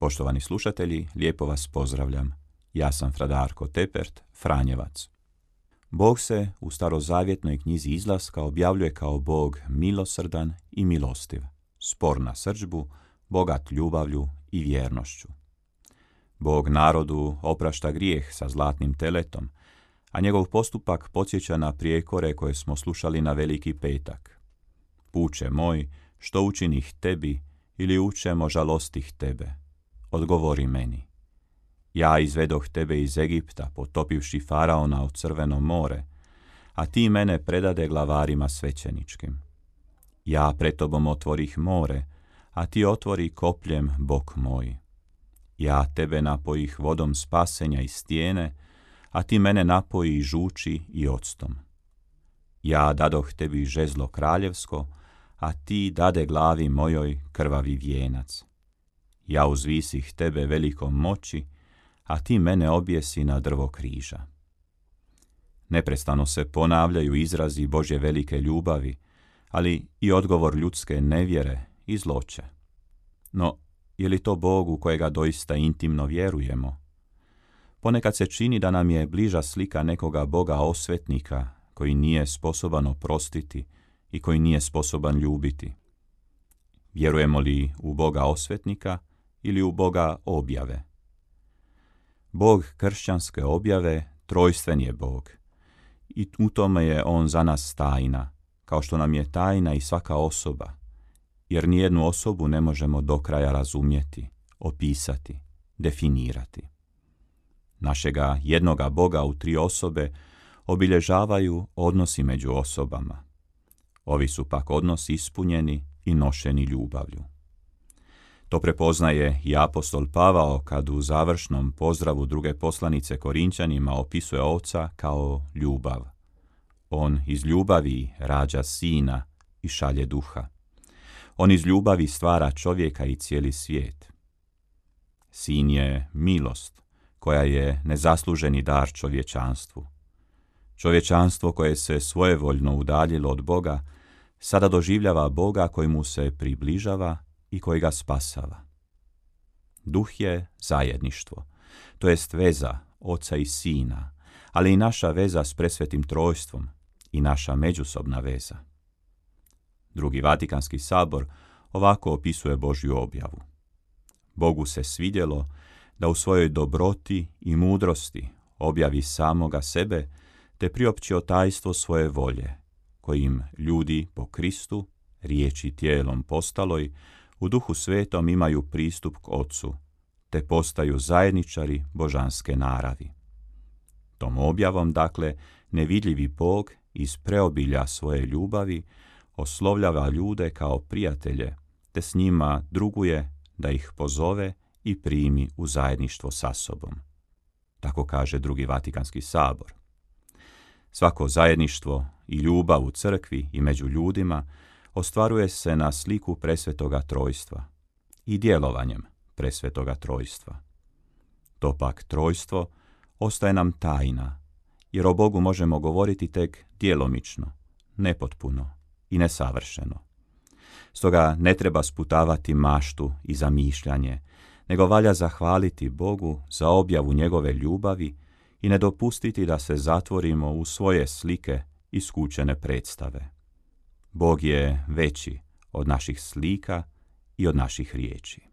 Poštovani slušatelji, lijepo vas pozdravljam. Ja sam Fradarko Tepert, Franjevac. Bog se u starozavjetnoj knjizi izlaska objavljuje kao Bog milosrdan i milostiv, spor na srđbu, bogat ljubavlju i vjernošću. Bog narodu oprašta grijeh sa zlatnim teletom, a njegov postupak podsjeća na prijekore koje smo slušali na veliki petak. Puče moj, što učinih tebi ili učemo žalostih tebe? Odgovori meni. Ja izvedoh tebe iz Egipta, potopivši faraona u crveno more, a ti mene predade glavarima svećeničkim. Ja pred tobom otvorih more, a ti otvori kopljem bok moj. Ja tebe napojih vodom spasenja i stijene, a ti mene napoji žuči i octom. Ja dadoh tebi žezlo kraljevsko, a ti dade glavi mojoj krvavi vijenac. Ja uzvisih tebe velikom moći, a ti mene objesi na drvo križa. Neprestano se ponavljaju izrazi Božje velike ljubavi, ali i odgovor ljudske nevjere i zloće. No, je li to Bog u kojega doista intimno vjerujemo? Ponekad se čini da nam je bliža slika nekoga Boga osvetnika koji nije sposoban oprostiti i koji nije sposoban ljubiti. Vjerujemo li u Boga osvetnika ili u Boga objave. Bog kršćanske objave trojstven je Bog i u tome je On za nas tajna, kao što nam je tajna i svaka osoba, jer nijednu osobu ne možemo do kraja razumjeti, opisati, definirati. Našega jednoga Boga u tri osobe obilježavaju odnosi među osobama. Ovi su pak odnosi ispunjeni i nošeni ljubavlju. To prepoznaje i apostol Pavao kad u završnom pozdravu druge poslanice Korinčanima opisuje oca kao ljubav. On iz ljubavi rađa sina i šalje duha. On iz ljubavi stvara čovjeka i cijeli svijet. Sin je milost, koja je nezasluženi dar čovječanstvu. Čovječanstvo koje se svojevoljno udaljilo od Boga, sada doživljava Boga koji mu se približava i koji ga spasava. Duh je zajedništvo, to jest veza oca i sina, ali i naša veza s presvetim trojstvom i naša međusobna veza. Drugi Vatikanski sabor ovako opisuje Božju objavu. Bogu se svidjelo da u svojoj dobroti i mudrosti objavi samoga sebe te priopći tajstvo svoje volje, kojim ljudi po Kristu, riječi tijelom postaloj, u duhu svetom imaju pristup k Otcu, te postaju zajedničari božanske naravi. Tom objavom, dakle, nevidljivi Bog iz preobilja svoje ljubavi oslovljava ljude kao prijatelje, te s njima druguje da ih pozove i primi u zajedništvo sa sobom. Tako kaže drugi Vatikanski sabor. Svako zajedništvo i ljubav u crkvi i među ljudima ostvaruje se na sliku presvetoga trojstva i djelovanjem presvetoga trojstva. To pak trojstvo ostaje nam tajna, jer o Bogu možemo govoriti tek djelomično, nepotpuno i nesavršeno. Stoga ne treba sputavati maštu i zamišljanje, nego valja zahvaliti Bogu za objavu njegove ljubavi i ne dopustiti da se zatvorimo u svoje slike i skučene predstave. Bog je veći od naših slika i od naših riječi.